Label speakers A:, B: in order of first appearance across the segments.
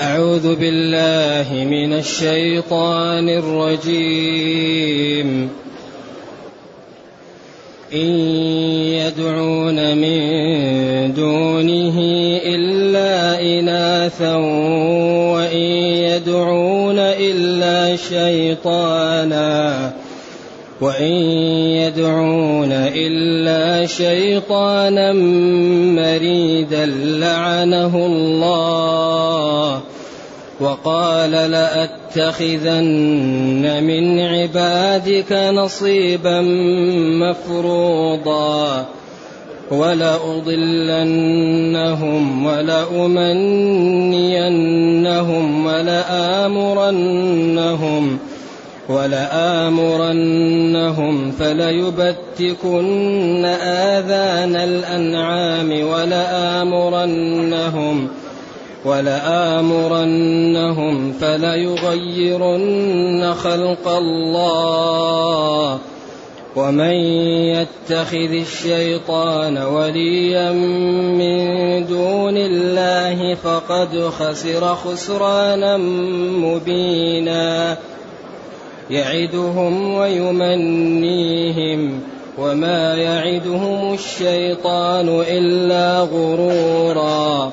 A: أعوذ بالله من الشيطان الرجيم. إن يدعون من دونه إلا إناثا وإن يدعون إلا شيطانا وإن يدعون إلا شيطانا مريدا لعنه الله وقال لأتخذن من عبادك نصيبا مفروضا ولأضلنهم ولأمنينهم ولآمرنهم ولآمرنهم فليبتكن آذان الأنعام ولآمرنهم ولآمرنهم فليغيرن خلق الله. ومن يتخذ الشيطان وليا من دون الله فقد خسر خسرانا مبينا. يعدهم ويمنيهم وما يعدهم الشيطان إلا غرورا.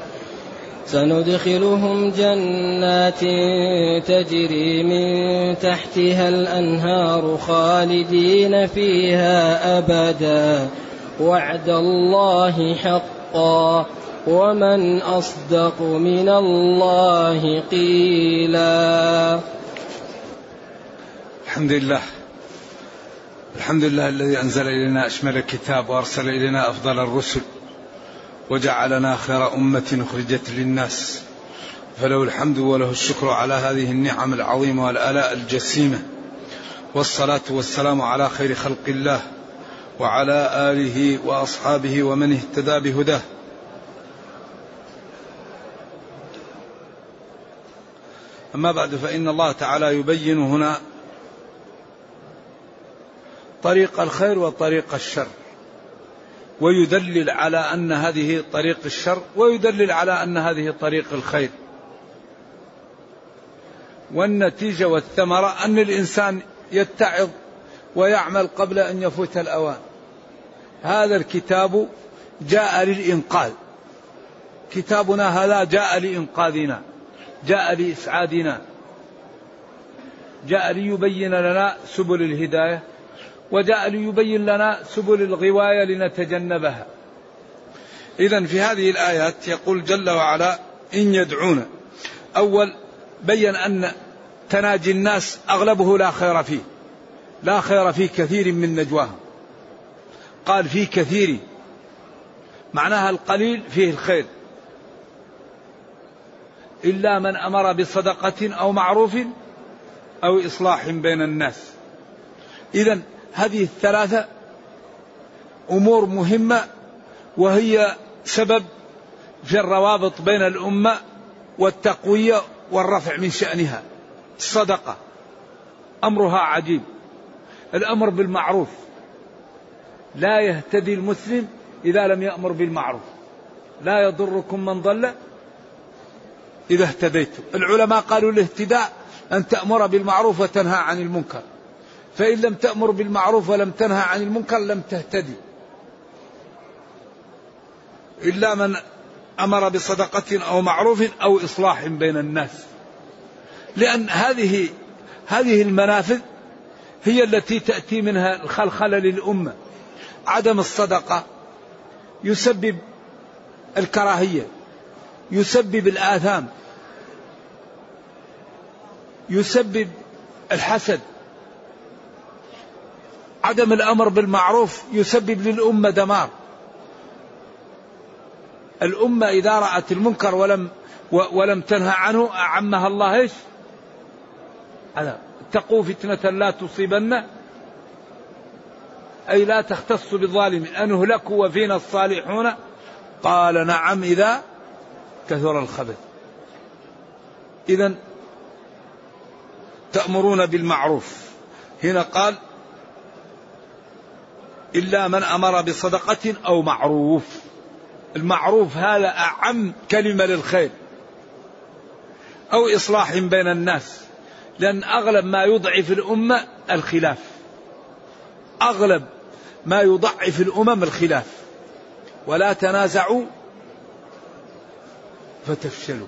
A: سندخلهم جنات تجري من تحتها الأنهار خالدين فيها أبدا. وعد الله حقا. ومن أصدق من الله قيلا.
B: الحمد لله. الحمد لله الذي أنزل إلينا أشمل الكتاب وأرسل إلينا أفضل الرسل. وجعلنا خير أمة أخرجت للناس. فله الحمد وله الشكر على هذه النعم العظيمة والآلاء الجسيمة. والصلاة والسلام على خير خلق الله وعلى آله وأصحابه ومن اهتدى بهداه. أما بعد فإن الله تعالى يبين هنا طريق الخير وطريق الشر. ويدلل على أن هذه طريق الشر ويدلل على أن هذه طريق الخير. والنتيجة والثمرة أن الإنسان يتعظ ويعمل قبل أن يفوت الأوان. هذا الكتاب جاء للإنقاذ. كتابنا هذا جاء لإنقاذنا جاء لإسعادنا جاء ليبين لنا سبل الهداية. وجاء ليبين لنا سبل الغواية لنتجنبها. إذا في هذه الآيات يقول جل وعلا إن يدعون. أول بين أن تناجي الناس أغلبه لا خير فيه. لا خير في كثير من نجواهم. قال في كثير. معناها القليل فيه الخير. إلا من أمر بصدقة أو معروف أو إصلاح بين الناس. إذا هذه الثلاثة أمور مهمة وهي سبب في الروابط بين الأمة والتقوية والرفع من شأنها. الصدقة أمرها عجيب. الأمر بالمعروف. لا يهتدي المسلم إذا لم يأمر بالمعروف. لا يضركم من ضل إذا اهتديتم. العلماء قالوا الاهتداء أن تأمر بالمعروف وتنهى عن المنكر. فإن لم تأمر بالمعروف ولم تنهى عن المنكر لم تهتدي. إلا من أمر بصدقة أو معروف أو إصلاح بين الناس. لأن هذه هذه المنافذ هي التي تأتي منها الخلخلة للأمة. عدم الصدقة يسبب الكراهية يسبب الآثام يسبب الحسد عدم الأمر بالمعروف يسبب للأمة دمار. الأمة إذا رأت المنكر ولم ولم تنهى عنه أعمها الله إيش؟ اتقوا فتنة لا تصيبن أي لا تختص بالظالم. أن هلكوا وفينا الصالحون؟ قال نعم إذا كثر الخبث. إذا تأمرون بالمعروف. هنا قال إلا من أمر بصدقة أو معروف. المعروف هذا أعم كلمة للخير أو إصلاح بين الناس لأن أغلب ما يضعف الأمة الخلاف. أغلب ما يضعف الأمم الخلاف. ولا تنازعوا فتفشلوا.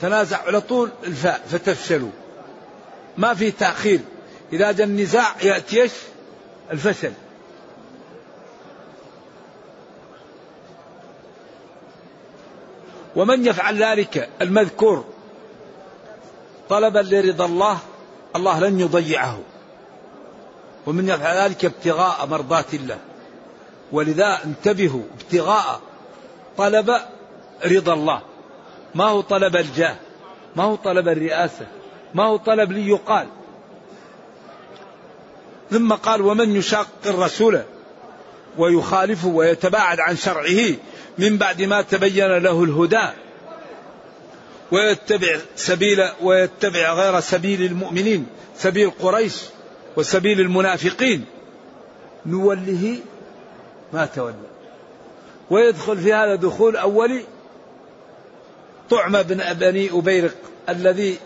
B: تنازع على طول الفاء فتفشلوا. ما في تأخير. إذا جاء النزاع يأتي إيش؟ الفشل. ومن يفعل ذلك المذكور طلبا لرضا الله الله لن يضيعه. ومن يفعل ذلك ابتغاء مرضات الله. ولذا انتبهوا ابتغاء طلب رضا الله. ما هو طلب الجاه؟ ما هو طلب الرئاسة؟ ما هو طلب ليقال؟ ثم قال ومن يشاق الرسول ويخالفه ويتباعد عن شرعه من بعد ما تبين له الهدى ويتبع سبيل ويتبع غير سبيل المؤمنين سبيل قريش وسبيل المنافقين. نوله ما تولى. ويدخل في هذا دخول أولي طعم بن بني أبيرق الذي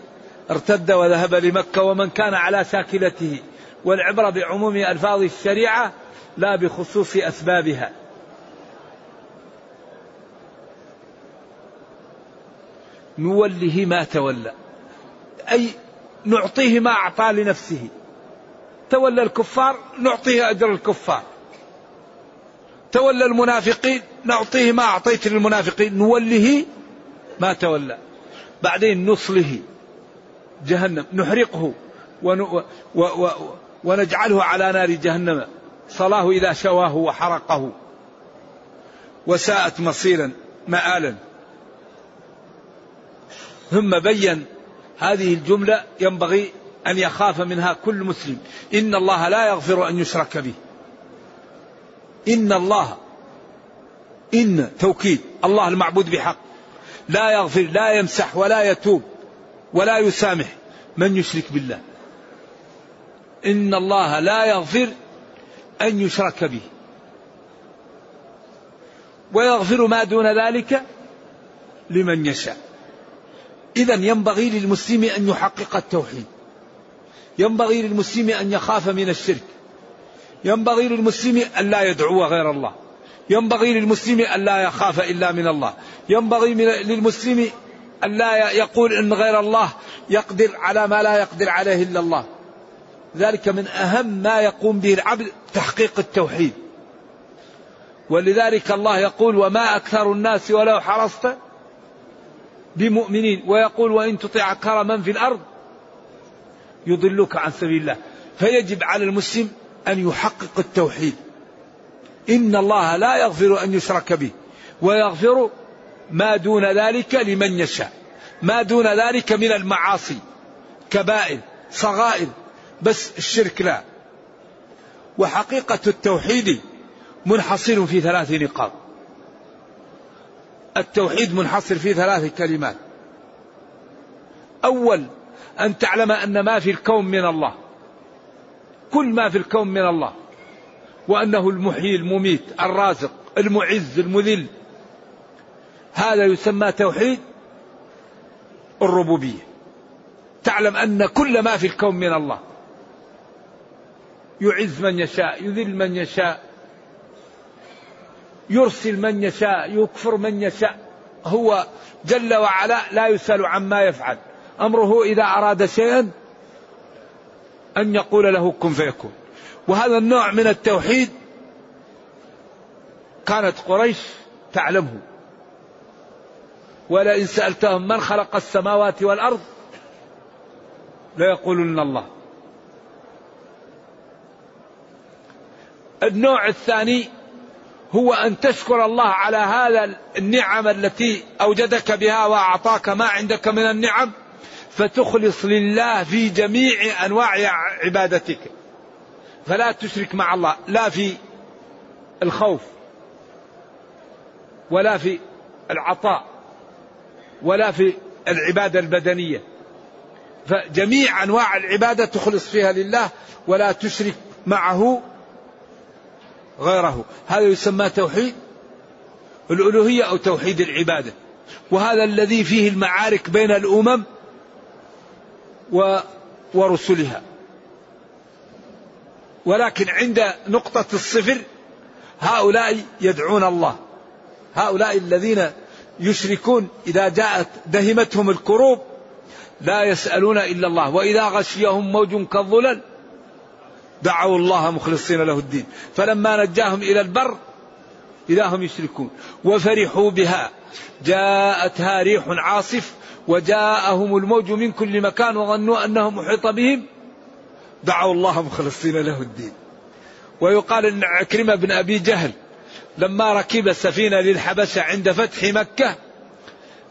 B: ارتد وذهب لمكة ومن كان على ساكلته والعبرة بعموم ألفاظ الشريعة لا بخصوص أسبابها. نوله ما تولى. أي نعطيه ما أعطى لنفسه. تولى الكفار نعطيه أجر الكفار. تولى المنافقين نعطيه ما أعطيت للمنافقين. نوله ما تولى. بعدين نصله. جهنم. نحرقه. ون و و ونجعله على نار جهنم. صلاه إذا شواه وحرقه. وساءت مصيرا مآلا. ثم بين هذه الجملة ينبغي أن يخاف منها كل مسلم. إن الله لا يغفر أن يشرك به. إن الله إن توكيد الله المعبود بحق. لا يغفر لا يمسح ولا يتوب ولا يسامح من يشرك بالله. إن الله لا يغفر أن يشرك به. ويغفر ما دون ذلك لمن يشاء. إذا ينبغي للمسلم أن يحقق التوحيد. ينبغي للمسلم أن يخاف من الشرك. ينبغي للمسلم أن لا يدعو غير الله. ينبغي للمسلم أن لا يخاف إلا من الله. ينبغي للمسلم أن لا يقول إن غير الله يقدر على ما لا يقدر عليه إلا الله. ذلك من أهم ما يقوم به العبد تحقيق التوحيد. ولذلك الله يقول وما أكثر الناس ولو حرصت بمؤمنين ويقول وإن تطع أكثر من في الأرض يضلك عن سبيل الله. فيجب على المسلم أن يحقق التوحيد. إن الله لا يغفر أن يشرك به ويغفر ما دون ذلك لمن يشاء. ما دون ذلك من المعاصي كبائر صغائر بس الشرك لا. وحقيقة التوحيد منحصر في ثلاث نقاط. التوحيد منحصر في ثلاث كلمات. أول أن تعلم أن ما في الكون من الله. كل ما في الكون من الله. وأنه المحيي المميت الرازق المعز المذل. هذا يسمى توحيد الربوبية. تعلم أن كل ما في الكون من الله. يعز من يشاء يذل من يشاء. يرسل من يشاء يكفر من يشاء. هو جل وعلا لا يسأل عما يفعل. أمره إذا أراد شيئا أن يقول له كن فيكون. وهذا النوع من التوحيد كانت قريش تعلمه. ولئن سألتهم من خلق السماوات والأرض ليقولن الله. النوع الثاني هو أن تشكر الله على هذا النعم التي أوجدك بها وأعطاك ما عندك من النعم فتخلص لله في جميع أنواع عبادتك. فلا تشرك مع الله لا في الخوف ولا في العطاء ولا في العبادة البدنية. فجميع أنواع العبادة تخلص فيها لله ولا تشرك معه غيره. هذا يسمى توحيد الألوهية أو توحيد العبادة. وهذا الذي فيه المعارك بين الأمم و ورسلها. ولكن عند نقطة الصفر هؤلاء يدعون الله. هؤلاء الذين يشركون إذا جاءت دهمتهم الكروب لا يسألون إلا الله. وإذا غشيهم موج كالظلل دعوا الله مخلصين له الدين. فلما نجاهم إلى البر إذا هم يشركون. وفرحوا بها. جاءتها ريح عاصف وجاءهم الموج من كل مكان وظنوا أنه محيط بهم. دعوا الله مخلصين له الدين. ويقال أن عكرمة بن أبي جهل لما ركب السفينة للحبشة عند فتح مكة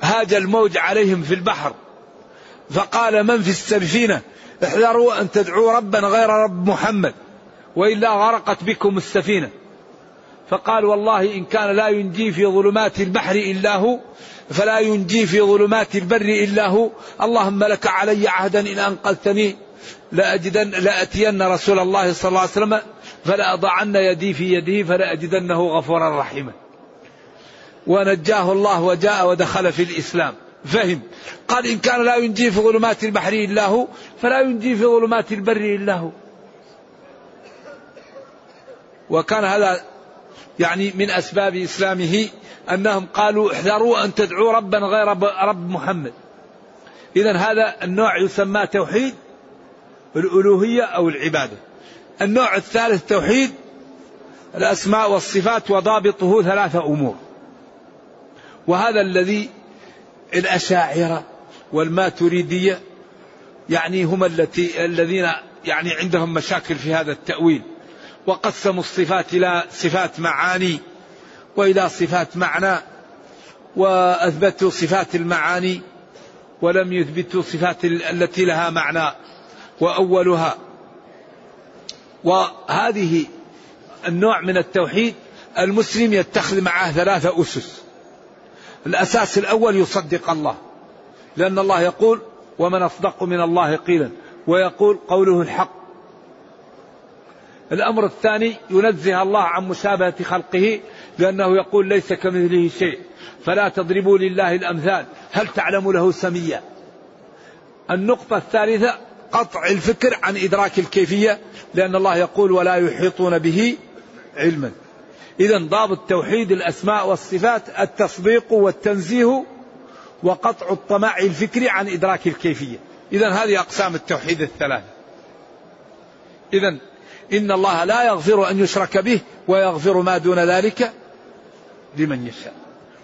B: هاج الموج عليهم في البحر. فقال من في السفينة؟ احذروا أن تدعوا ربا غير رب محمد وإلا غرقت بكم السفينة. فقال والله إن كان لا ينجي في ظلمات البحر إلا هو فلا ينجي في ظلمات البر إلا هو. اللهم لك علي عهدا إن أنقذتني لأجدن لأتين رسول الله صلى الله عليه وسلم فلأضعن يدي في يده فلأجدنه غفورا رحيما. ونجاه الله وجاء ودخل في الإسلام. فهم. قال إن كان لا ينجي في ظلمات البحر إلا هو فلا ينجي في ظلمات البر إلا هو. وكان هذا يعني من أسباب إسلامه أنهم قالوا احذروا أن تدعوا ربا غير رب محمد. إذا هذا النوع يسمى توحيد الألوهية أو العبادة. النوع الثالث توحيد الأسماء والصفات وضابطه ثلاثة أمور. وهذا الذي الأشاعرة والماتريدية يعني هم التي الذين يعني عندهم مشاكل في هذا التأويل. وقسموا الصفات إلى صفات معاني وإلى صفات معنى وأثبتوا صفات المعاني ولم يثبتوا صفات التي لها معنى وأولها. وهذه النوع من التوحيد المسلم يتخذ معه ثلاثة أسس. الأساس الأول يصدق الله. لأن الله يقول ومن أصدق من الله قيلا ويقول قوله الحق. الأمر الثاني ينزه الله عن مشابهة خلقه لأنه يقول ليس كمثله شيء فلا تضربوا لله الأمثال. هل تعلم له سميا؟ النقطة الثالثة قطع الفكر عن إدراك الكيفية لأن الله يقول ولا يحيطون به علما إذا ضابط توحيد الأسماء والصفات التصديق والتنزيه وقطع الطمع الفكري عن إدراك الكيفية. إذا هذه أقسام التوحيد الثلاثة إذا إن الله لا يغفر أن يشرك به ويغفر ما دون ذلك لمن يشاء.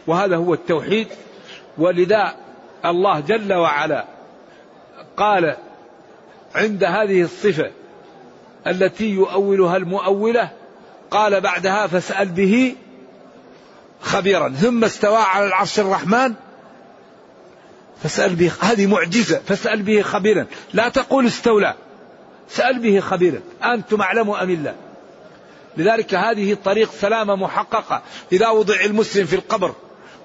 B: وهذا هو التوحيد. ولذا الله جل وعلا قال عند هذه الصفة التي يؤولها المؤولة قال بعدها فاسأل به خبيرا. ثم استوى على العرش الرحمن. فاسأل به هذه معجزة. فاسأل به خبيرا. لا تقول استولى. سأل به خبيرا. أنتم أعلم أم الله؟ لذلك هذه طريق سلامة محققة. إذا وضع المسلم في القبر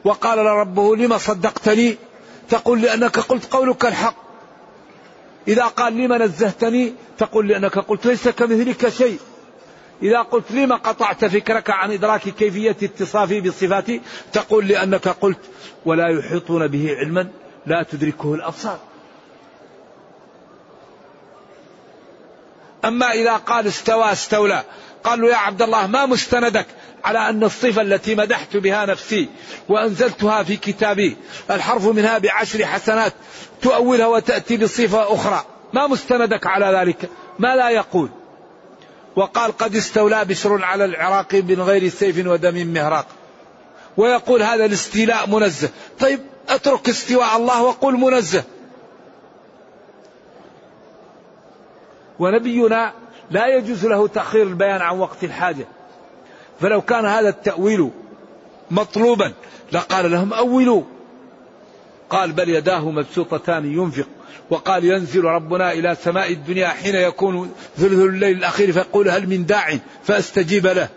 B: وقال لربه لما صدقتني؟ تقول لأنك قلت قولك الحق. إذا قال لما نزهتني؟ تقول لأنك قلت ليس كمثلك شيء. إذا قلت لما قطعت فكرك عن إدراك كيفية اتصافي بصفاتي تقول لأنك قلت ولا يحيطون به علما لا تدركه الأبصار. أما إذا قال استوى استولى قال له يا عبد الله ما مستندك على أن الصفة التي مدحت بها نفسي وأنزلتها في كتابي الحرف منها بعشر حسنات تؤولها وتأتي بصفة أخرى ما مستندك على ذلك؟ ما لا يقول. وقال قد استولى بشر على العراق من غير سيف ودم مهراق. ويقول هذا الاستيلاء منزه. طيب اترك استواء الله وقل منزه. ونبينا لا يجوز له تأخير البيان عن وقت الحاجة. فلو كان هذا التأويل مطلوبا لقال لهم أولوا. قال بل يداه مبسوطتان ينفق وقال ينزل ربنا إلى سماء الدنيا حين يكون ثلث الليل الأخير فيقول هل من داع فأستجيب له.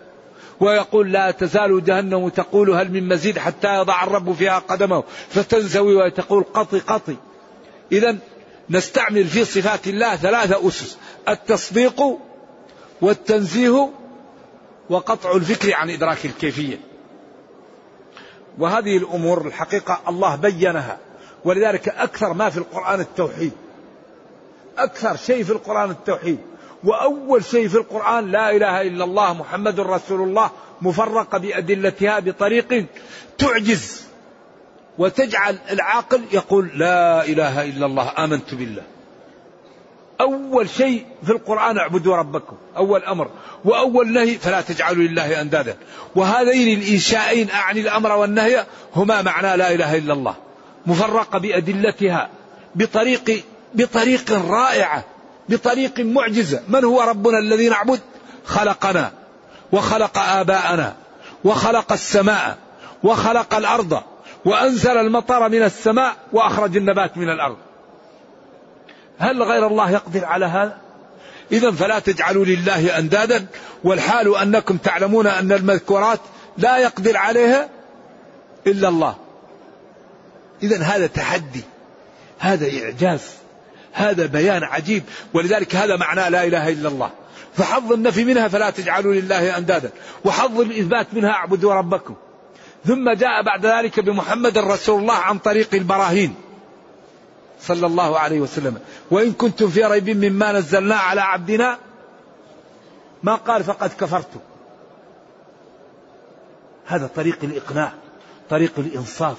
B: ويقول لا تزال جهنم تقول هل من مزيد حتى يضع الرب فيها قدمه فتنزوي وتقول قطي قطي. إذا نستعمل في صفات الله ثلاثة أسس التصديق والتنزيه وقطع الفكر عن إدراك الكيفية. وهذه الأمور الحقيقة الله بينها. ولذلك أكثر ما في القرآن التوحيد. أكثر شيء في القرآن التوحيد. وأول شيء في القرآن لا إله إلا الله محمد رسول الله مفرقة بأدلتها بطريق تعجز. وتجعل العاقل يقول لا إله إلا الله آمنت بالله. أول شيء في القرآن اعبدوا ربكم أول أمر. وأول نهي فلا تجعلوا لله أندادا. وهذين الإنشائين أعني الأمر والنهي هما معنى لا إله إلا الله مفرقة بأدلتها بطريق بطريق رائعة بطريق معجزة. من هو ربنا الذي نعبد؟ خلقنا. وخلق آباءنا. وخلق السماء. وخلق الأرض. وأنزل المطر من السماء وأخرج النبات من الأرض. هل غير الله يقدر على هذا؟ إذا فلا تجعلوا لله أندادا والحال أنكم تعلمون أن المذكورات لا يقدر عليها إلا الله. إذا هذا تحدي هذا إعجاز هذا بيان عجيب ولذلك هذا معناه لا إله إلا الله. فحظ النفي منها فلا تجعلوا لله أندادا وحظ الإثبات منها اعبدوا ربكم. ثم جاء بعد ذلك بمحمد رسول الله عن طريق البراهين. صلى الله عليه وسلم. وإن كنتم في ريب مما نزلنا على عبدنا ما قال فقد كفرتم. هذا طريق الإقناع طريق الإنصاف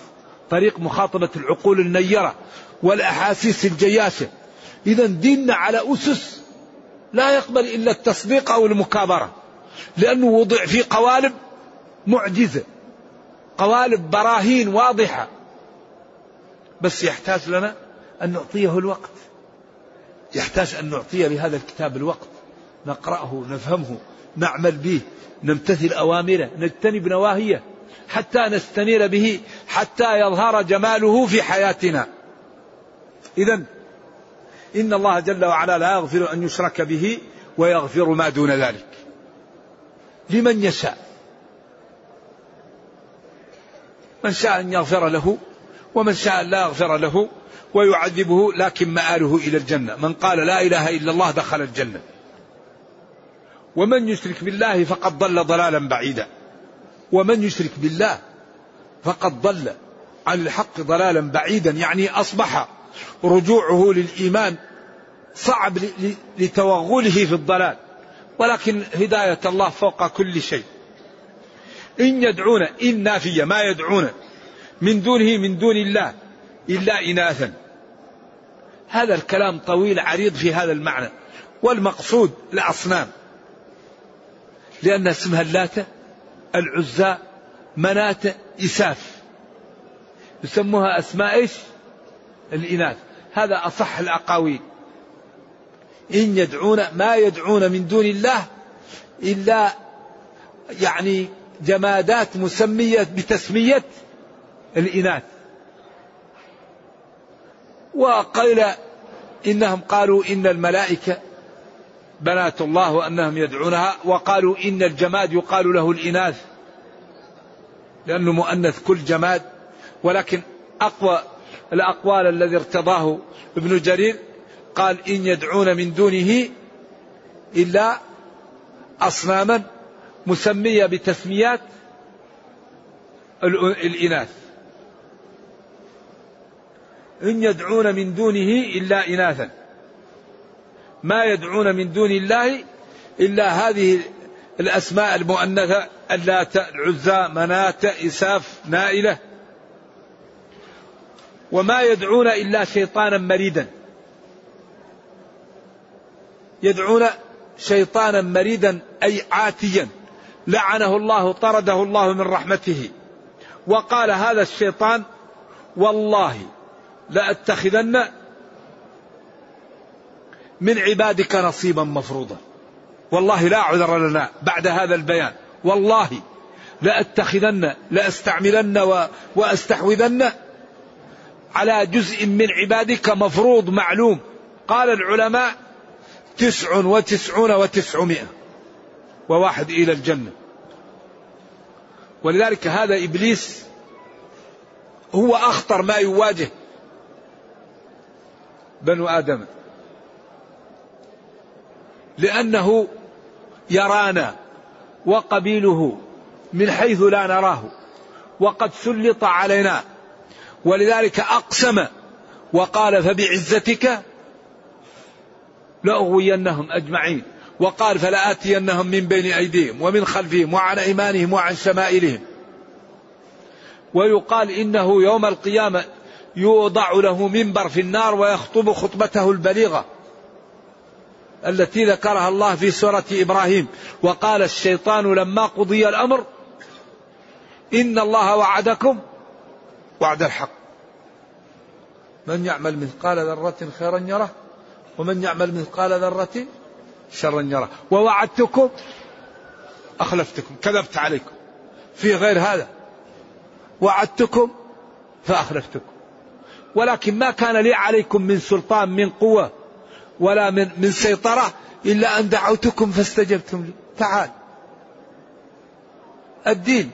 B: طريق مخاطبة العقول النيرة والأحاسيس الجياشة. إذا ديننا على أسس لا يقبل إلا التصديق أو المكابرة لأنه وضع في قوالب معجزة قوالب براهين واضحة. بس يحتاج لنا أن نعطيه الوقت. يحتاج أن نعطي لهذا الكتاب الوقت. نقرأه نفهمه نعمل به نمتثل أوامره نجتنب نواهيه حتى نستنير به حتى يظهر جماله في حياتنا. إذا إن الله جل وعلا لا يغفر أن يشرك به ويغفر ما دون ذلك. لمن يشاء. من شاء أن يغفر له ومن شاء أن لا يغفر له ويعذبه لكن مآله إلى الجنة. من قال لا إله إلا الله دخل الجنة. ومن يشرك بالله فقد ضل ضلالا بعيدا. ومن يشرك بالله فقد ضل عن الحق ضلالا بعيدا. يعني أصبح رجوعه للإيمان صعب لتوغله في الضلال. ولكن هداية الله فوق كل شيء. إن يدعون إن نافية ما يدعون من دونه من دون الله إلا إناثا. هذا الكلام طويل عريض في هذا المعنى. والمقصود الأصنام. لأن اسمها اللاتة العزى مناة إساف. يسموها أسماء إيش؟ الإناث. هذا أصح الأقاويل. إن يدعون ما يدعون من دون الله إلا يعني جمادات مسمية بتسمية الإناث. وقيل إنهم قالوا إن الملائكة بنات الله وأنهم يدعونها وقالوا إن الجماد يقال له الإناث لأنه مؤنث كل جماد. ولكن أقوى الأقوال الذي ارتضاه ابن جرير قال إن يدعون من دونه إلا أصناما مسمية بتسميات الإناث. إن يدعون من دونه إلا إناثا. ما يدعون من دون الله إلا هذه الأسماء المؤنثة اللات العزى مناة إساف نائلة. وما يدعون إلا شيطانا مريدا. يدعون شيطانا مريدا أي عاتيا. لعنه الله طرده الله من رحمته. وقال هذا الشيطان والله. لأتخذن من عبادك نصيبا مفروضا. والله لا عذر لنا بعد هذا البيان. والله لأتخذن لأستعملن وأستحوذن على جزء من عبادك مفروض معلوم. قال العلماء تسع وتسعون وتسعمائة وواحد إلى الجنة. ولذلك هذا إبليس هو أخطر ما يواجه بنو آدم. لأنه يرانا وقبيله من حيث لا نراه وقد سلط علينا. ولذلك أقسم وقال فبعزتك لأغوينهم أجمعين وقال فلآتينهم من بين أيديهم ومن خلفهم وعن أيمانهم وعن شمائلهم. ويقال إنه يوم القيامة يوضع له منبر في النار ويخطب خطبته البليغة التي ذكرها الله في سورة إبراهيم. وقال الشيطان لما قضي الأمر إن الله وعدكم وعد الحق. من يعمل مثقال ذرة خيرا يره ومن يعمل مثقال ذرة شرا يره. ووعدتكم أخلفتكم كذبت عليكم. في غير هذا. وعدتكم فأخلفتكم. ولكن ما كان لي عليكم من سلطان من قوة ولا من من سيطرة إلا أن دعوتكم فاستجبتم لي. تعال. الدين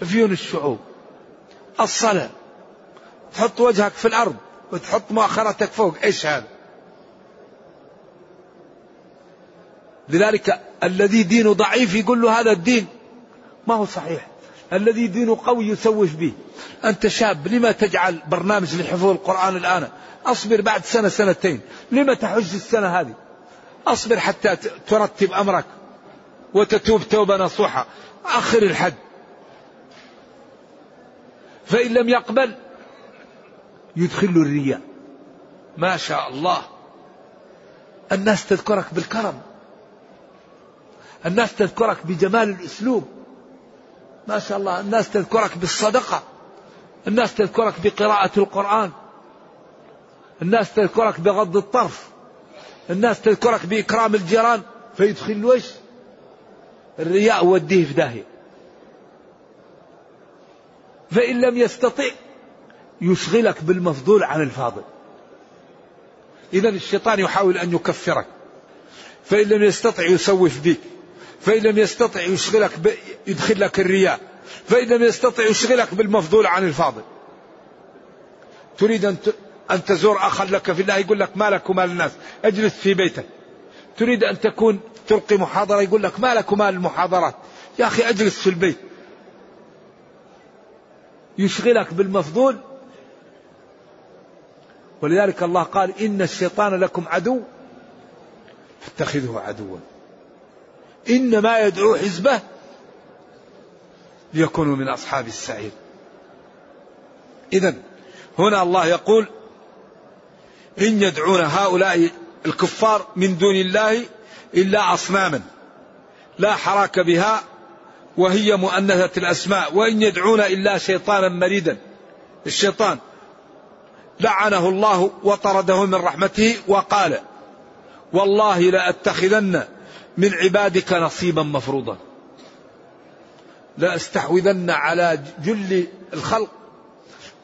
B: فيون الشعوب. الصلاة. تحط وجهك في الأرض وتحط مؤخرتك فوق. إيش هذا؟ لذلك الذي دينه ضعيف يقول له هذا الدين ما هو صحيح. الذي دينه قوي يسوف به. أنت شاب لما تجعل برنامج لحفظ القرآن الآن؟ أصبر بعد سنة سنتين. لما تحج السنة هذه؟ أصبر حتى ترتب أمرك. وتتوب توبة نصوحة. أخر الحد. فإن لم يقبل يدخل الرياء. ما شاء الله. الناس تذكرك بالكرم. الناس تذكرك بجمال الأسلوب. ما شاء الله الناس تذكرك بالصدقة الناس تذكرك بقراءة القرآن الناس تذكرك بغض الطرف الناس تذكرك بإكرام الجيران. فيدخل وش؟ الرياء وديه في داهية. فإن لم يستطع يشغلك بالمفضول عن الفاضل. إذا الشيطان يحاول أن يكفرك. فإن لم يستطع يسوف بك. فإن لم يستطع يشغلك ب... يدخل لك الرياء. فإن لم يستطع يشغلك بالمفضول عن الفاضل. تريد أن. أن تزور أخا لك في الله يقول لك ما لك ومال الناس اجلس في بيتك. تريد أن تكون تلقي محاضرة يقول لك ما لك ومال المحاضرات. يا أخي اجلس في البيت. يشغلك بالمفضول. ولذلك الله قال إن الشيطان لكم عدو فاتخذه عدوا. إنما يدعو حزبه ليكونوا من أصحاب السعير. إذا هنا الله يقول إن يدعون هؤلاء الكفار من دون الله إلا أصناما لا حراك بها وهي مؤنثة الأسماء وإن يدعون إلا شيطانا مريدا. الشيطان لعنه الله وطرده من رحمته وقال والله لأتخذن من عبادك نصيبا مفروضا. لأستحوذن على جل الخلق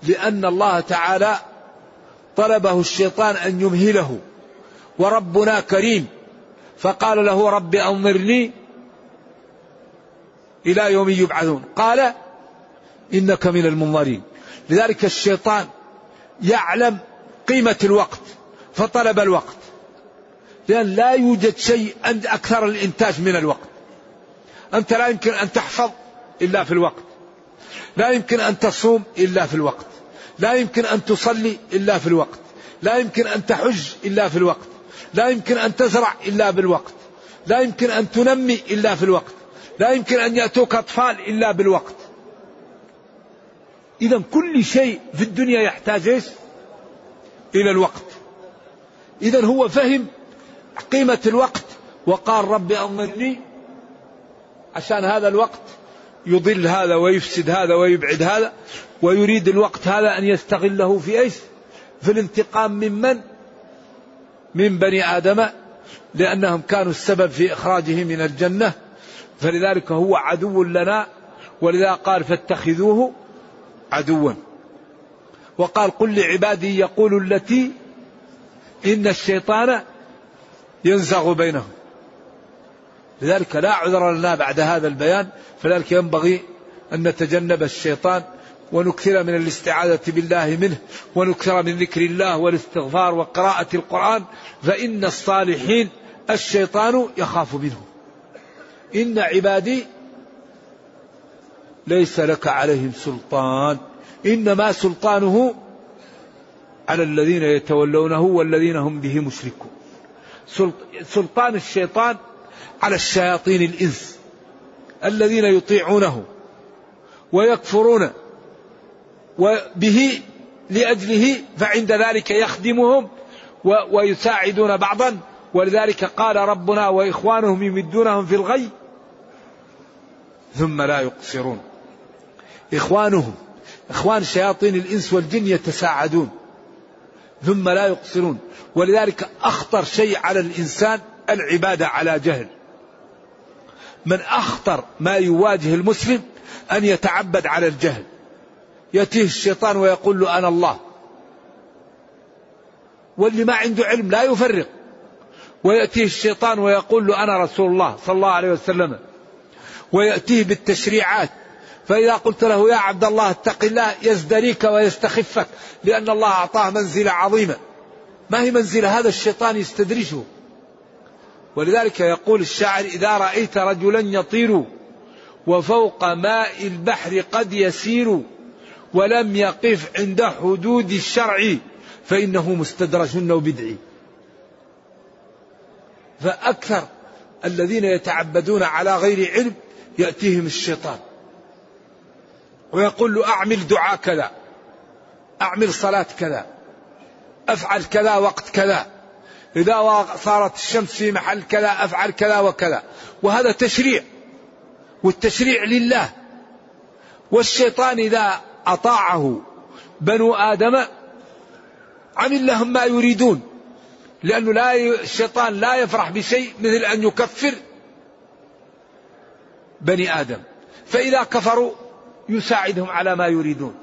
B: لأن الله تعالى طلبه الشيطان أن يمهله وربنا كريم. فقال له رب أنظرني إلى يوم يبعثون. قال إنك من المنظرين. لذلك الشيطان يعلم قيمة الوقت فطلب الوقت. لأن لا يوجد شيء أكثر الإنتاج من الوقت. أنت لا يمكن أن تحفظ إلا في الوقت. لا يمكن أن تصوم إلا في الوقت. لا يمكن أن تصلي إلا في الوقت. لا يمكن أن تحج إلا في الوقت. لا يمكن أن تزرع إلا بالوقت. لا يمكن أن تنمي إلا في الوقت. لا يمكن أن يأتوك أطفال إلا بالوقت. إذا كل شيء في الدنيا يحتاج إيش؟ إلى الوقت. إذا هو فهم قيمة الوقت وقال ربي أنظرني عشان هذا الوقت يضل هذا ويفسد هذا ويبعد هذا ويريد الوقت هذا أن يستغله في إيش؟ في الانتقام ممن من؟ بني آدم لأنهم كانوا السبب في إخراجه من الجنة. فلذلك هو عدو لنا ولذا قال فاتخذوه عدوا. وقال قل لعبادي يقولوا التي إن الشيطان ينزغ بينهم. لذلك لا عذر لنا بعد هذا البيان فلذلك ينبغي أن نتجنب الشيطان ونكثر من الاستعاذة بالله منه ونكثر من ذكر الله والاستغفار وقراءة القرآن فإن الصالحين الشيطان يخاف منه إن عبادي ليس لك عليهم سلطان إنما سلطانه على الذين يتولونه والذين هم به مشركون. سلطان الشيطان على الشياطين الإنس الذين يطيعونه ويكفرون وبه لأجله فعند ذلك يخدمهم ويساعدون بعضا. ولذلك قال ربنا وإخوانهم يمدونهم في الغي ثم لا يقصرون. إخوانهم إخوان شياطين الإنس والجن يتساعدون. ثم لا يقصرون. ولذلك أخطر شيء على الإنسان العبادة على جهل. من أخطر ما يواجه المسلم أن يتعبد على الجهل. يأتيه الشيطان ويقول له أنا الله. واللي ما عنده علم لا يفرق. ويأتيه الشيطان ويقول له أنا رسول الله صلى الله عليه وسلم. ويأتيه بالتشريعات. فإذا قلت له يا عبد الله اتق الله يزدريك ويستخفك لأن الله أعطاه منزلة عظيمة ما هي منزلة هذا الشيطان يستدرجه. ولذلك يقول الشاعر إذا رأيت رجلا يطير وفوق ماء البحر قد يسير ولم يقف عند حدود الشرع فإنه مستدرج وبدعي فأكثر الذين يتعبدون على غير علم يأتيهم الشيطان. ويقول له أعمل دعاء كذا أعمل صلاة كذا أفعل كذا وقت كذا إذا صارت الشمس في محل كذا أفعل كذا وكذا وهذا تشريع والتشريع لله والشيطان إذا أطاعه بنو آدم عمل لهم ما يريدون لأنه لا الشيطان لا يفرح بشيء مثل أن يكفر بني آدم فإذا كفروا يساعدهم على ما يريدون.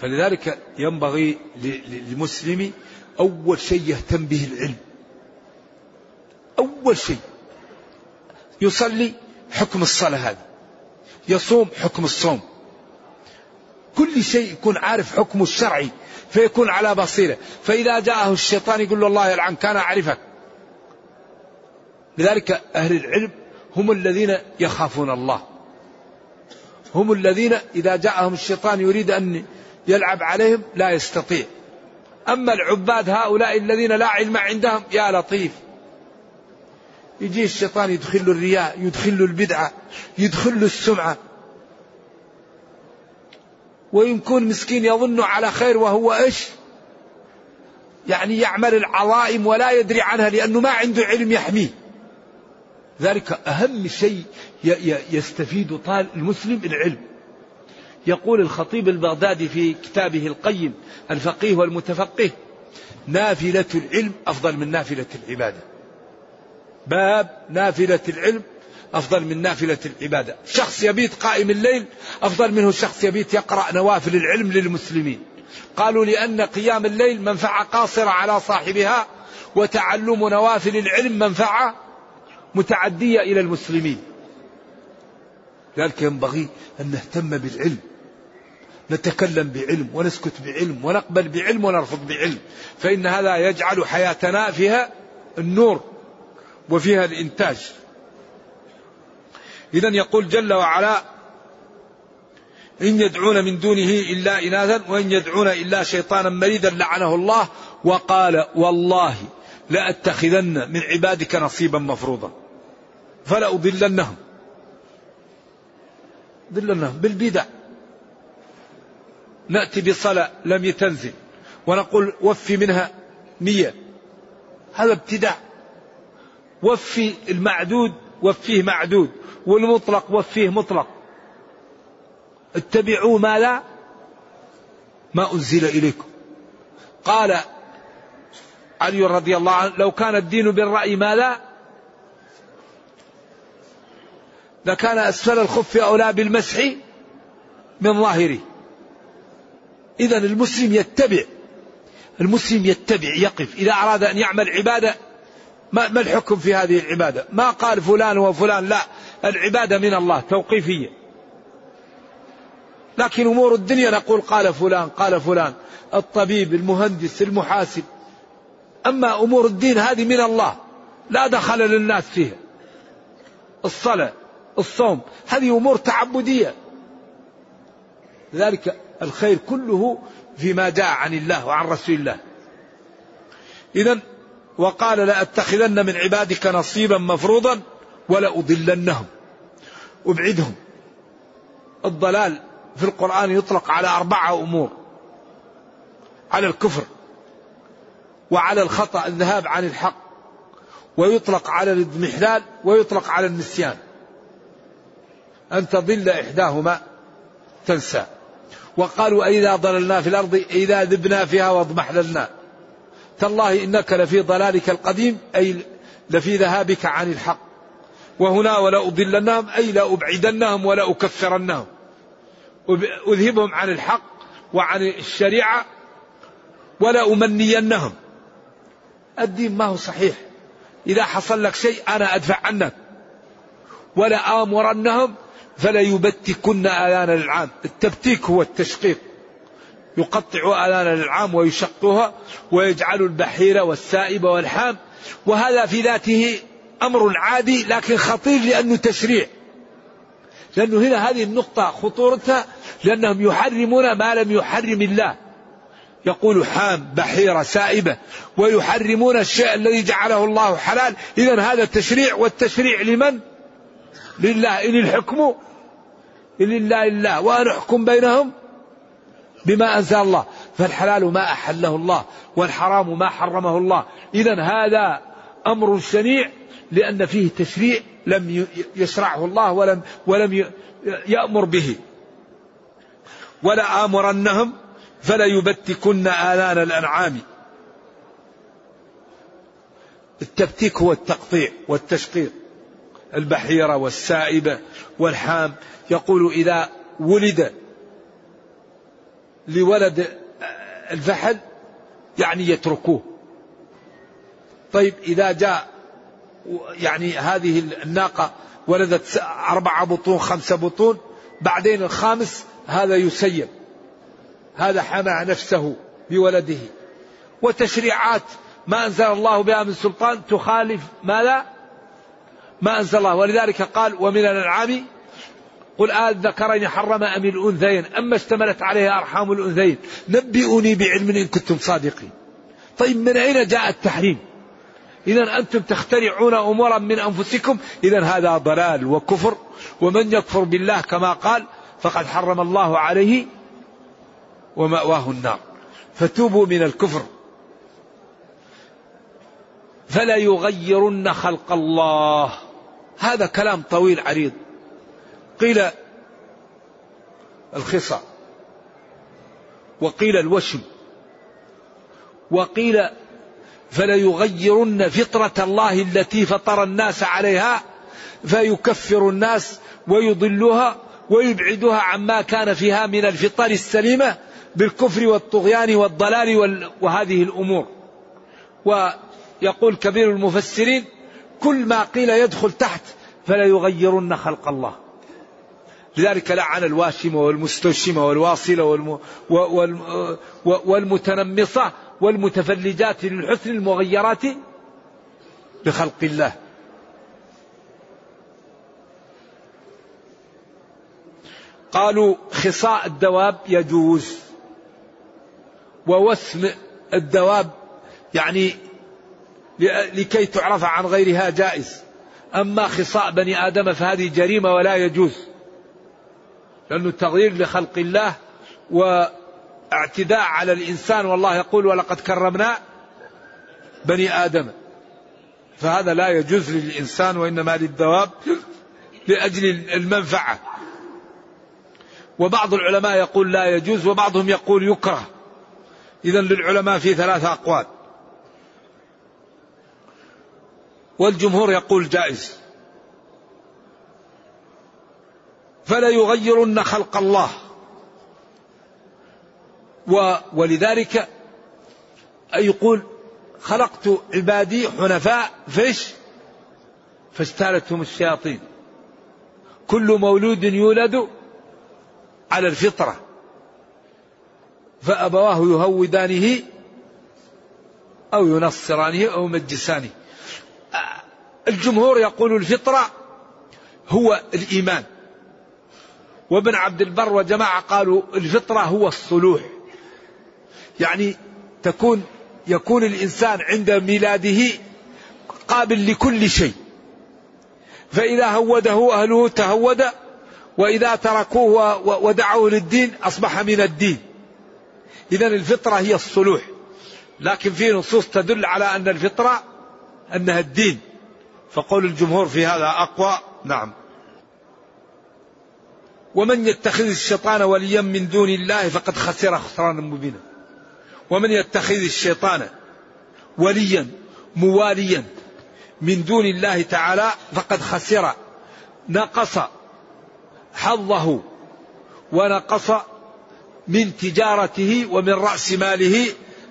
B: فلذلك ينبغي للمسلم أول شيء يهتم به العلم. أول شيء. يصلي حكم الصلاة هذه. يصوم حكم الصوم. كل شيء يكون عارف حكمه الشرعي فيكون على بصيرة. فإذا جاءه الشيطان يقول له الله يلعن كان أعرفك. لذلك أهل العلم هم الذين يخافون الله. هم الذين إذا جاءهم الشيطان يريد أن يلعب عليهم لا يستطيع. أما العباد هؤلاء الذين لا علم عندهم يا لطيف. يجي الشيطان يدخل الرياء يدخل البدعة يدخل السمعة. ويكون مسكين يظن على خير وهو إيش؟ يعني يعمل العظائم ولا يدري عنها لأنه ما عنده علم يحميه. ذلك أهم شيء يستفيد طال المسلم العلم. يقول الخطيب البغدادي في كتابه القيم الفقيه والمتفقه نافلة العلم أفضل من نافلة العبادة. باب نافلة العلم أفضل من نافلة العبادة. شخص يبيت قائم الليل أفضل منه شخص يبيت يقرأ نوافل العلم للمسلمين. قالوا لأن قيام الليل منفعة قاصرة على صاحبها وتعلم نوافل العلم منفعة متعدية إلى المسلمين. لذلك ينبغي أن نهتم بالعلم نتكلم بعلم ونسكت بعلم ونقبل بعلم ونرفض بعلم فإن هذا يجعل حياتنا فيها النور وفيها الإنتاج. إذا يقول جل وعلا إن يدعون من دونه إلا إناثا وإن يدعون إلا شيطانا مريدا لعنه الله وقال والله لأتخذن من عبادك نصيبا مفروضا فلأضلنهم. ضلنهم بالبدع. نأتي بصلاة لم يتنزل. ونقول وفي منها مية هذا ابتداع. وفي المعدود وفيه معدود. والمطلق وفيه مطلق. اتبعوا ما لا ما أنزل إليكم. قال علي رضي الله عنه لو كان الدين بالرأي ما لا لكان أسفل الخف أولى بالمسح من ظاهره إذا المسلم يتبع المسلم يتبع يقف. إذا أراد أن يعمل عبادة ما, ما الحكم في هذه العبادة؟ ما قال فلان وفلان لا العبادة من الله توقيفية. لكن أمور الدنيا نقول قال فلان قال فلان الطبيب المهندس المحاسب. أما أمور الدين هذه من الله لا دخل للناس فيها. الصلاة. الصوم. هذه أمور تعبدية. لذلك الخير كله فيما جاء عن الله وعن رسول الله. إذا وقال لأتخذن من عبادك نصيبا مفروضا ولأضلنهم أبعدهم. الضلال في القرآن يطلق على أربعة أمور. على الكفر وعلى الخطأ الذهاب عن الحق. ويطلق على الاضمحلال ويطلق على النسيان. أن تضل إحداهما تنسى. وقالوا أئذا ضللنا في الأرض إذا ذبنا فيها واضمحللنا. تالله إنك لفي ضلالك القديم أي لفي ذهابك عن الحق. وهنا ولا أضلنهم أي لا أبعدنهم ولا أكفرنهم. أذهبهم عن الحق وعن الشريعة ولا أمنينهم. الدين ما هو صحيح. إذا حصل لك شيء أنا أدفع عنك. ولا آمرنهم فلا يبتكن آذان العام. التبتيك هو التشقيق. يقطع آذان العام ويشقها ويجعل البحيرة والسائبة والحام. وهذا في ذاته أمر عادي لكن خطير لأنه تشريع. لأنه هنا هذه النقطة خطورتها لأنهم يحرمون ما لم يحرم الله. يقول حام بحيرة سائبة. ويحرمون الشيء الذي جعله الله حلال. إذا هذا تشريع. والتشريع لمن؟ لله إن الحكم لله الله وأن أحكم بينهم بما أنزل الله. فالحلال ما أحله الله والحرام ما حرمه الله. إذا هذا أمر شنيع لأن فيه تشريع لم يشرعه الله ولم ولم يأمر به. ولا آمرنهم فلا يبتكن آذان الأنعام. التبتيك هو التقطيع والتشقيق. البحيرة والسائبة والحام. يقول إذا ولد لولد الفحل يعني يتركوه. طيب إذا جاء يعني هذه الناقة ولدت أربعة بطون خمسة بطون بعدين الخامس هذا يسيب. هذا حمى نفسه بولده. وتشريعات ما أنزل الله بها من سلطان تخالف ما لا ما أنزل الله. ولذلك قال ومن الأنعام قل الذكرين حرم أم الأنثيين. أما اشتملت عليها أرحام الأنثيين. نبئوني بعلم إن كنتم صادقين. طيب من أين جاء التحريم؟ إذا أنتم تخترعون أمورا من أنفسكم. إذا هذا ضلال وكفر. ومن يكفر بالله كما قال فقد حرم الله عليه ومأواه النار. فتوبوا من الكفر. فلا يغيرن خلق الله. هذا كلام طويل عريض. قيل الخصى وقيل الوشم وقيل فليغيرن فطرة الله التي فطر الناس عليها فيكفر الناس ويضلها ويبعدها عما كان فيها من الفطر السليمة بالكفر والطغيان والضلال وهذه الأمور. ويقول كبير المفسرين كل ما قيل يدخل تحت فلا يغيرن خلق الله. لذلك لعن الواشمة والمستوشمة والواصلة والم... والم... والمتنمصة والمتفلجات للحسن المغيرات بخلق الله. قالوا خصاء الدواب يجوز ووسم الدواب يعني لكي تعرف عن غيرها جائز. أما خصاء بني آدم فهذه جريمة ولا يجوز. لأنه تغيير لخلق الله واعتداء على الإنسان والله يقول ولقد كرمنا بني آدم. فهذا لا يجوز للإنسان وإنما للدواب لأجل المنفعة. وبعض العلماء يقول لا يجوز وبعضهم يقول يكره. إذا للعلماء في ثلاثة أقوال. والجمهور يقول جائز. فلا يغيرن خلق الله. ولذلك يقول خلقت عبادي حنفاء فيش فاجتالتهم الشياطين. كل مولود يولد على الفطرة. فأبواه يهودانه أو ينصرانه أو يمجسانه. الجمهور يقول الفطرة هو الإيمان. وابن عبد البر وجماعة قالوا الفطرة هو الصلوح. يعني تكون يكون الإنسان عند ميلاده قابل لكل شيء. فإذا هوده أهله تهود وإذا تركوه ودعوه للدين أصبح من الدين. إذا الفطرة هي الصلوح. لكن في نصوص تدل على أن الفطرة أنها الدين. فقول الجمهور في هذا أقوى؟ نعم. ومن يتخذ الشيطان وليا من دون الله فقد خسر خسرانا مبينا. ومن يتخذ الشيطان وليا مواليا من دون الله تعالى فقد خسر نقص حظه ونقص من تجارته ومن رأس ماله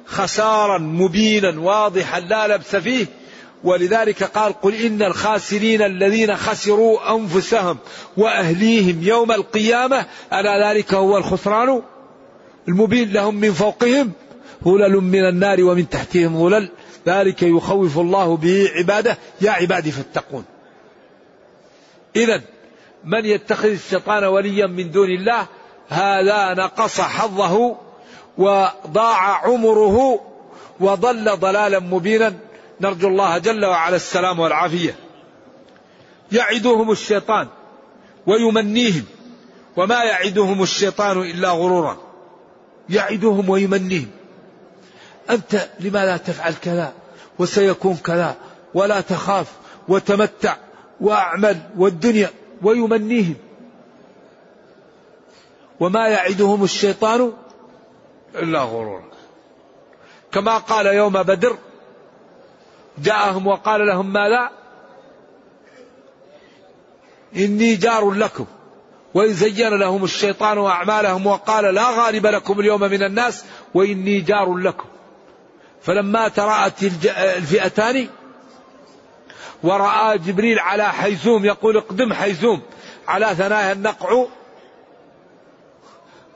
B: خسارا مبينا واضحا لا لبس فيه ولذلك قال قل إن الخاسرين الذين خسروا أنفسهم وأهليهم يوم القيامة ألا ذلك هو الخسران المبين لهم من فوقهم؟ هلل من النار ومن تحتهم ظلل ذلك يخوف الله به عباده. يا عبادي فاتقون. إذا من يتخذ الشيطان وليا من دون الله هذا نقص حظه وضاع عمره وضل ضلالا مبينا. نرجو الله جل وعلا السلام والعافية. يعدهم الشيطان ويمنيهم وما يعدهم الشيطان إلا غرورا. يعدهم ويمنيهم. أنت لماذا تفعل كذا وسيكون كذا ولا تخاف وتمتع وأعمل والدنيا ويمنيهم. وما يعدهم الشيطان إلا غرورا. كما قال يوم بدر جاءهم وقال لهم ماذا إني جار لكم. وإن زين لهم الشيطان أعمالهم وقال لا غالب لكم اليوم من الناس وإني جار لكم. فلما تراءت الفئتان ورأى جبريل على حيزوم يقول اقدم حيزوم على ثنايا النقع.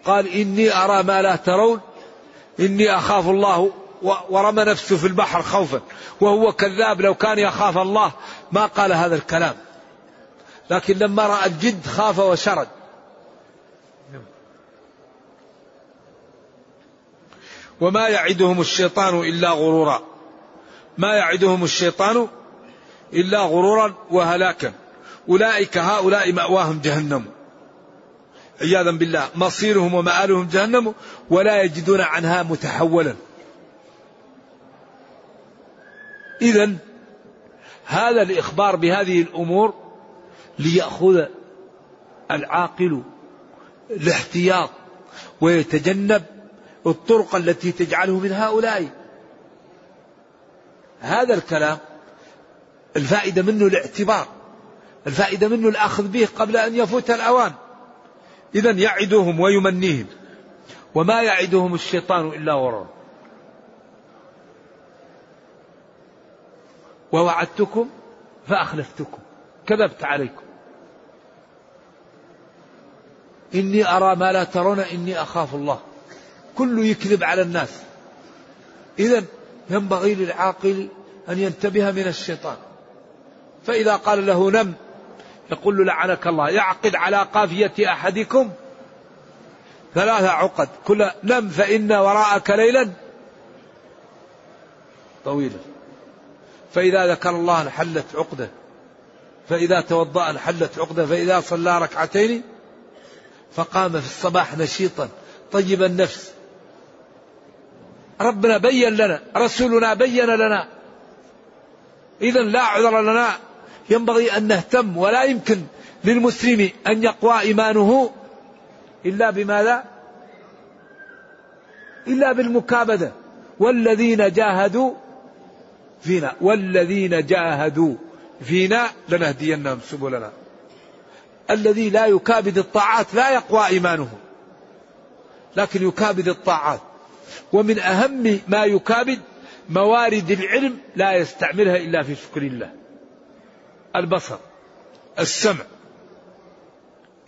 B: قال إني أرى ما لا ترون. إني أخاف الله. ورمى نفسه في البحر خوفا. وهو كذاب لو كان يخاف الله. ما قال هذا الكلام. لكن لما رأى الجد خاف وشرد. وما يعدهم الشيطان إلا غرورا. ما يعدهم الشيطان إلا غرورا وهلاكا. أولئك هؤلاء مأواهم جهنم. عياذا بالله. مصيرهم ومآلهم جهنم ولا يجدون عنها متحولا. إذا هذا الإخبار بهذه الأمور ليأخذ العاقل الاحتياط ويتجنب الطرق التي تجعله من هؤلاء. هذا الكلام الفائدة منه الاعتبار الفائدة منه الأخذ به قبل أن يفوت الأوان. إذا يعدهم ويمنيهم وما يعدهم الشيطان إلا غرورا. ووعدتكم فأخلفتكم. كذبت عليكم. إني أرى ما لا ترون إني أخاف الله. كل يكذب على الناس. إذا ينبغي للعاقل أن ينتبه من الشيطان. فإذا قال له نم يقول له لعنك الله. يعقد على قافية أحدكم ثلاثة عقد. كل نم فإن وراءك ليلا طويلا. فإذا ذكر الله انحلت عقدة فإذا توضأ انحلت عقدة فإذا صلى ركعتين فقام في الصباح نشيطا طيب النفس. ربنا بين لنا رسولنا بين لنا. إذا لا عذر لنا. ينبغي أن نهتم ولا يمكن للمسلم أن يقوى إيمانه إلا بماذا؟ إلا بالمكابدة. والذين جاهدوا فينا. والذين جاهدوا فينا لنهدينهم سبلنا. الذي لا يكابد الطاعات لا يقوى إيمانه. لكن يكابد الطاعات. ومن أهم ما يكابد موارد العلم لا يستعملها إلا في شكر الله. البصر السمع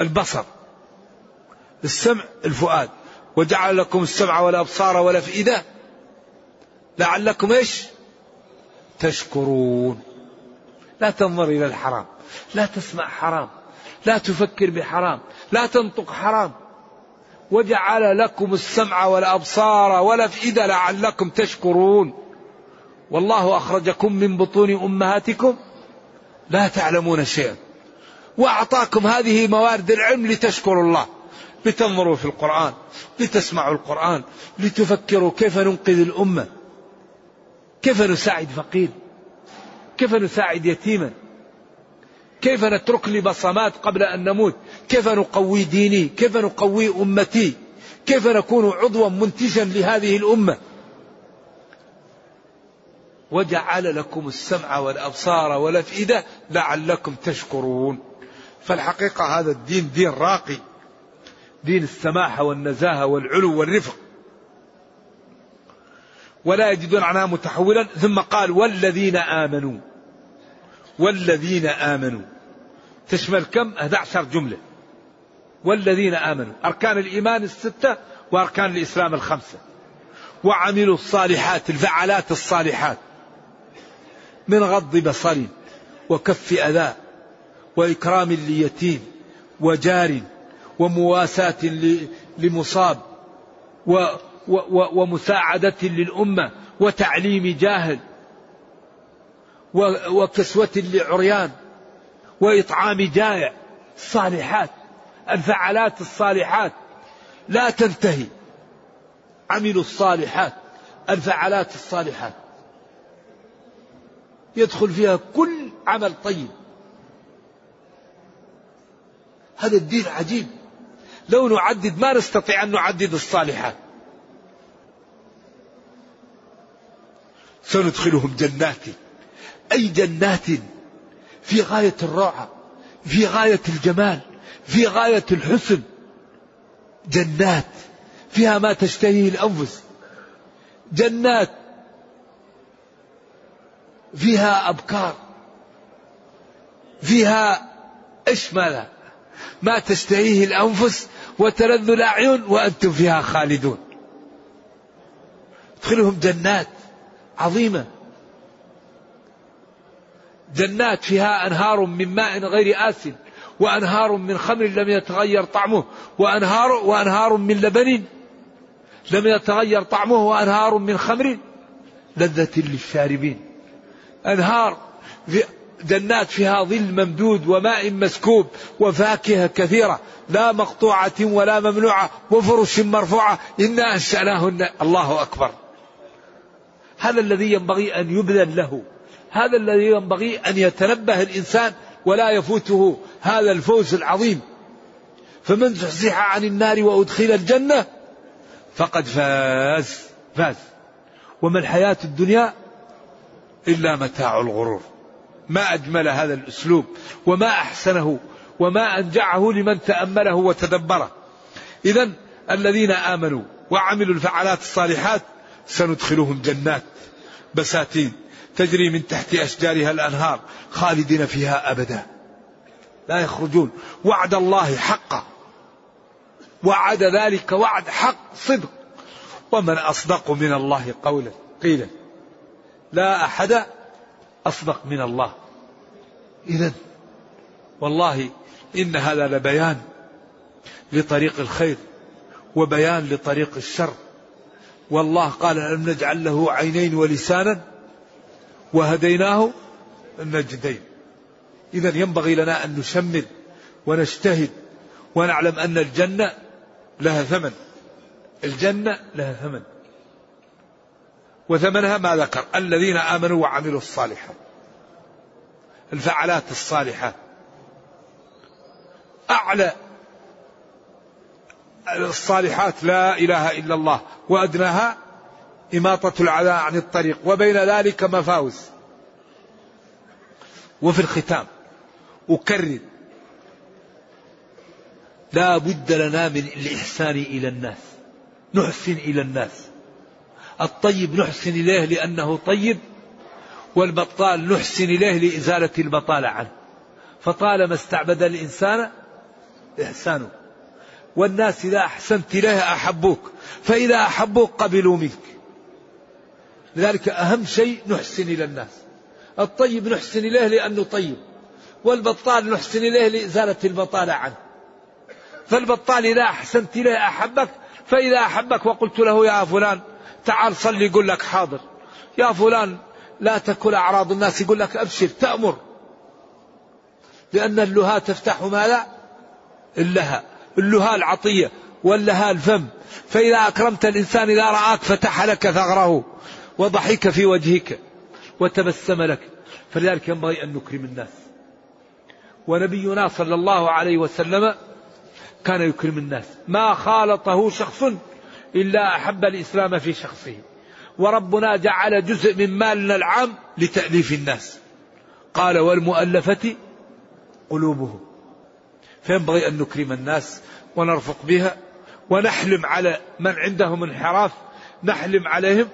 B: البصر السمع الفؤاد. وجعل لكم السمع والأبصار والأفئدة. لعلكم إيش؟ تشكرون. لا تنظر إلى الحرام. لا تسمع حرام. لا تفكر بحرام. لا تنطق حرام. وجعل لكم السمع والأبصار والأفئدة لعلكم تشكرون. والله أخرجكم من بطون أمهاتكم لا تعلمون شيئا. وأعطاكم هذه موارد العلم لتشكروا الله. لتنظروا في القرآن لتسمعوا القرآن لتفكروا كيف ننقذ الأمة. كيف نساعد فقير؟ كيف نساعد يتيما؟ كيف نترك لي بصمات قبل أن نموت؟ كيف نقوي ديني؟ كيف نقوي أمتي؟ كيف نكون عضوا منتجا لهذه الأمة؟ وجعل لكم السمع والأبصار والأفئدة لعلكم تشكرون. فالحقيقة هذا الدين دين راقي. دين السماحة والنزاهة والعلو والرفق. ولا يجدون عنها متحولا. ثم قال والذين آمنوا. والذين آمنوا. تشمل كم؟ 11 جملة. والذين آمنوا. أركان الإيمان الستة وأركان الإسلام الخمسة. وعملوا الصالحات الفعالات الصالحات. من غض بصر وكف أذى وإكرام ليتيم وجار ومواساة لمصاب ومساعدة للأمة وتعليم جاهل وكسوة لعريان وإطعام جائع الصالحات الفعالات الصالحات. لا تنتهي عملوا الصالحات الفعالات الصالحات. يدخل فيها كل عمل طيب. هذا الدين عجيب. لو نعدد ما نستطيع أن نعدد الصالحات. سندخلهم جنات. أي جنات؟ في غاية الروعة في غاية الجمال في غاية الحسن. جنات فيها ما تشتهيه الأنفس. جنات فيها أبكار فيها ماذا؟ ما تشتهيه الأنفس وتلذ الأعين وأنتم فيها خالدون. ادخلهم جنات. عظيمة. جنات فيها أنهار من ماء غير آسن وأنهار من خمر لم يتغير طعمه وأنهار وأنهار من لبن لم يتغير طعمه وأنهار من خمر لذة للشاربين. أنهار في جنات فيها ظل ممدود وماء مسكوب وفاكهة كثيرة لا مقطوعة ولا ممنوعة وفرش مرفوعة. إنا أنشأناهن. الله أكبر. هذا الذي ينبغي أن يبذل له. هذا الذي ينبغي أن يتنبه الإنسان ولا يفوته هذا الفوز العظيم. فمن زحزح عن النار وأدخل الجنة فقد فاز. فاز. وما الحياة الدنيا إلا متاع الغرور. ما أجمل هذا الأسلوب وما أحسنه وما أنجعه لمن تأمله وتدبره. إذا الذين آمنوا وعملوا الفعالات الصالحات سندخلهم جنات بساتين تجري من تحت أشجارها الأنهار خالدين فيها أبدا. لا يخرجون. وعد الله حقا. وعد ذلك وعد حق صدق. ومن أصدق من الله قولا. قيلا. لا أحد أصدق من الله. إذا والله إن هذا لبيان لطريق الخير وبيان لطريق الشر. والله قال ألم نجعل له عينين ولسانا وهديناه النجدين. إذا ينبغي لنا أن نشمل ونجتهد ونعلم أن الجنة لها ثمن. الجنة لها ثمن. وثمنها ما ذكر. الذين آمنوا وعملوا الصالحات. الفعلات الصالحات. أعلى الصالحات لا إله إلا الله وأدناها إماطة العداء عن الطريق وبين ذلك مفاوز. وفي الختام أكرر لا بد لنا من الإحسان إلى الناس نحسن إلى الناس. الطيب نحسن إليه لأنه طيب والبطال نحسن إليه لإزالة البطالة عنه. فطالما استعبد الإنسان إحسانه. والناس إذا أحسنت إليه أحبوك فإذا أحبوك قبلوا منك. لذلك أهم شيء نحسن إلى الناس. الطيب نحسن إليه لأنه طيب والبطال نحسن إليه لإزالة البطالة عنه. فالبطال إذا أحسنت إليه أحبك فإذا أحبك وقلت له يا فلان تعال صلي يقول لك حاضر. يا فلان لا تكل أعراض الناس يقول لك أبشر تأمر. لأن اللها تفتح ماذا اللها اللها العطية واللها الفم. فإذا أكرمت الإنسان إذا رآك فتح لك ثغره وضحك في وجهك وتبسم لك. فلذلك ينبغي أن نكرم الناس. ونبينا صلى الله عليه وسلم كان يكرم الناس. ما خالطه شخص إلا أحب الإسلام في شخصه. وربنا جعل جزء من مالنا العام لتأليف الناس. قال والمؤلفة قلوبهم. فينبغي أن نكرم الناس ونرفق بها ونحلم على من عندهم انحراف نحلم عليهم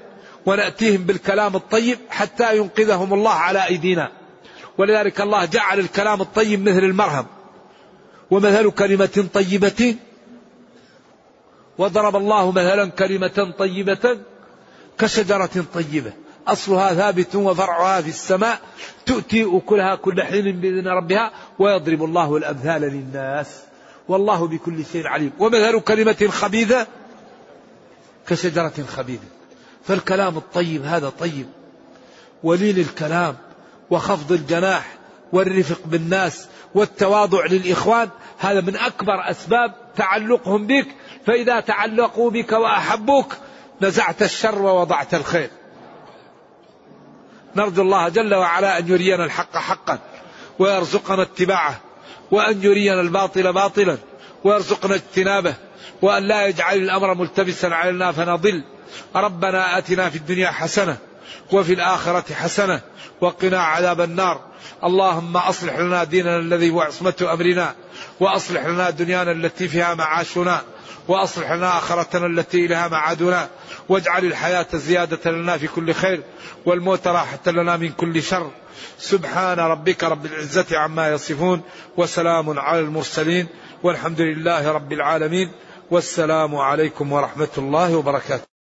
B: ونأتيهم بالكلام الطيب حتى ينقذهم الله على أيدينا. ولذلك الله جعل الكلام الطيب مثل المرهم ومثل كلمة طيبة وضرب الله مثلا كلمة طيبة كشجرة طيبة. أصلها ثابت وفرعها في السماء تؤتي أكلها كل حين بإذن ربها ويضرب الله الأمثال للناس والله بكل شيء عليم. ومثل كلمة خبيثة كشجرة خبيثة. فالكلام الطيب هذا طيب. ولين الكلام وخفض الجناح والرفق بالناس والتواضع للإخوان هذا من أكبر أسباب تعلقهم بك. فإذا تعلقوا بك وأحبوك نزعت الشر ووضعت الخير. نرجو الله جل وعلا أن يرينا الحق حقا ويرزقنا اتباعه وأن يرينا الباطل باطلا ويرزقنا اجتنابه وأن لا يجعل الأمر ملتبسا علينا فنضل. ربنا آتنا في الدنيا حسنة وفي الآخرة حسنة وقنا عذاب النار. اللهم أصلح لنا ديننا الذي هو عصمة أمرنا وأصلح لنا دنيانا التي فيها معاشنا. وأصلح لنا آخرتنا التي إليها معادنا. واجعل الحياة زيادة لنا في كل خير والموت راحة لنا من كل شر. سبحان ربك رب العزة عما يصفون وسلام على المرسلين والحمد لله رب العالمين والسلام عليكم ورحمة الله وبركاته.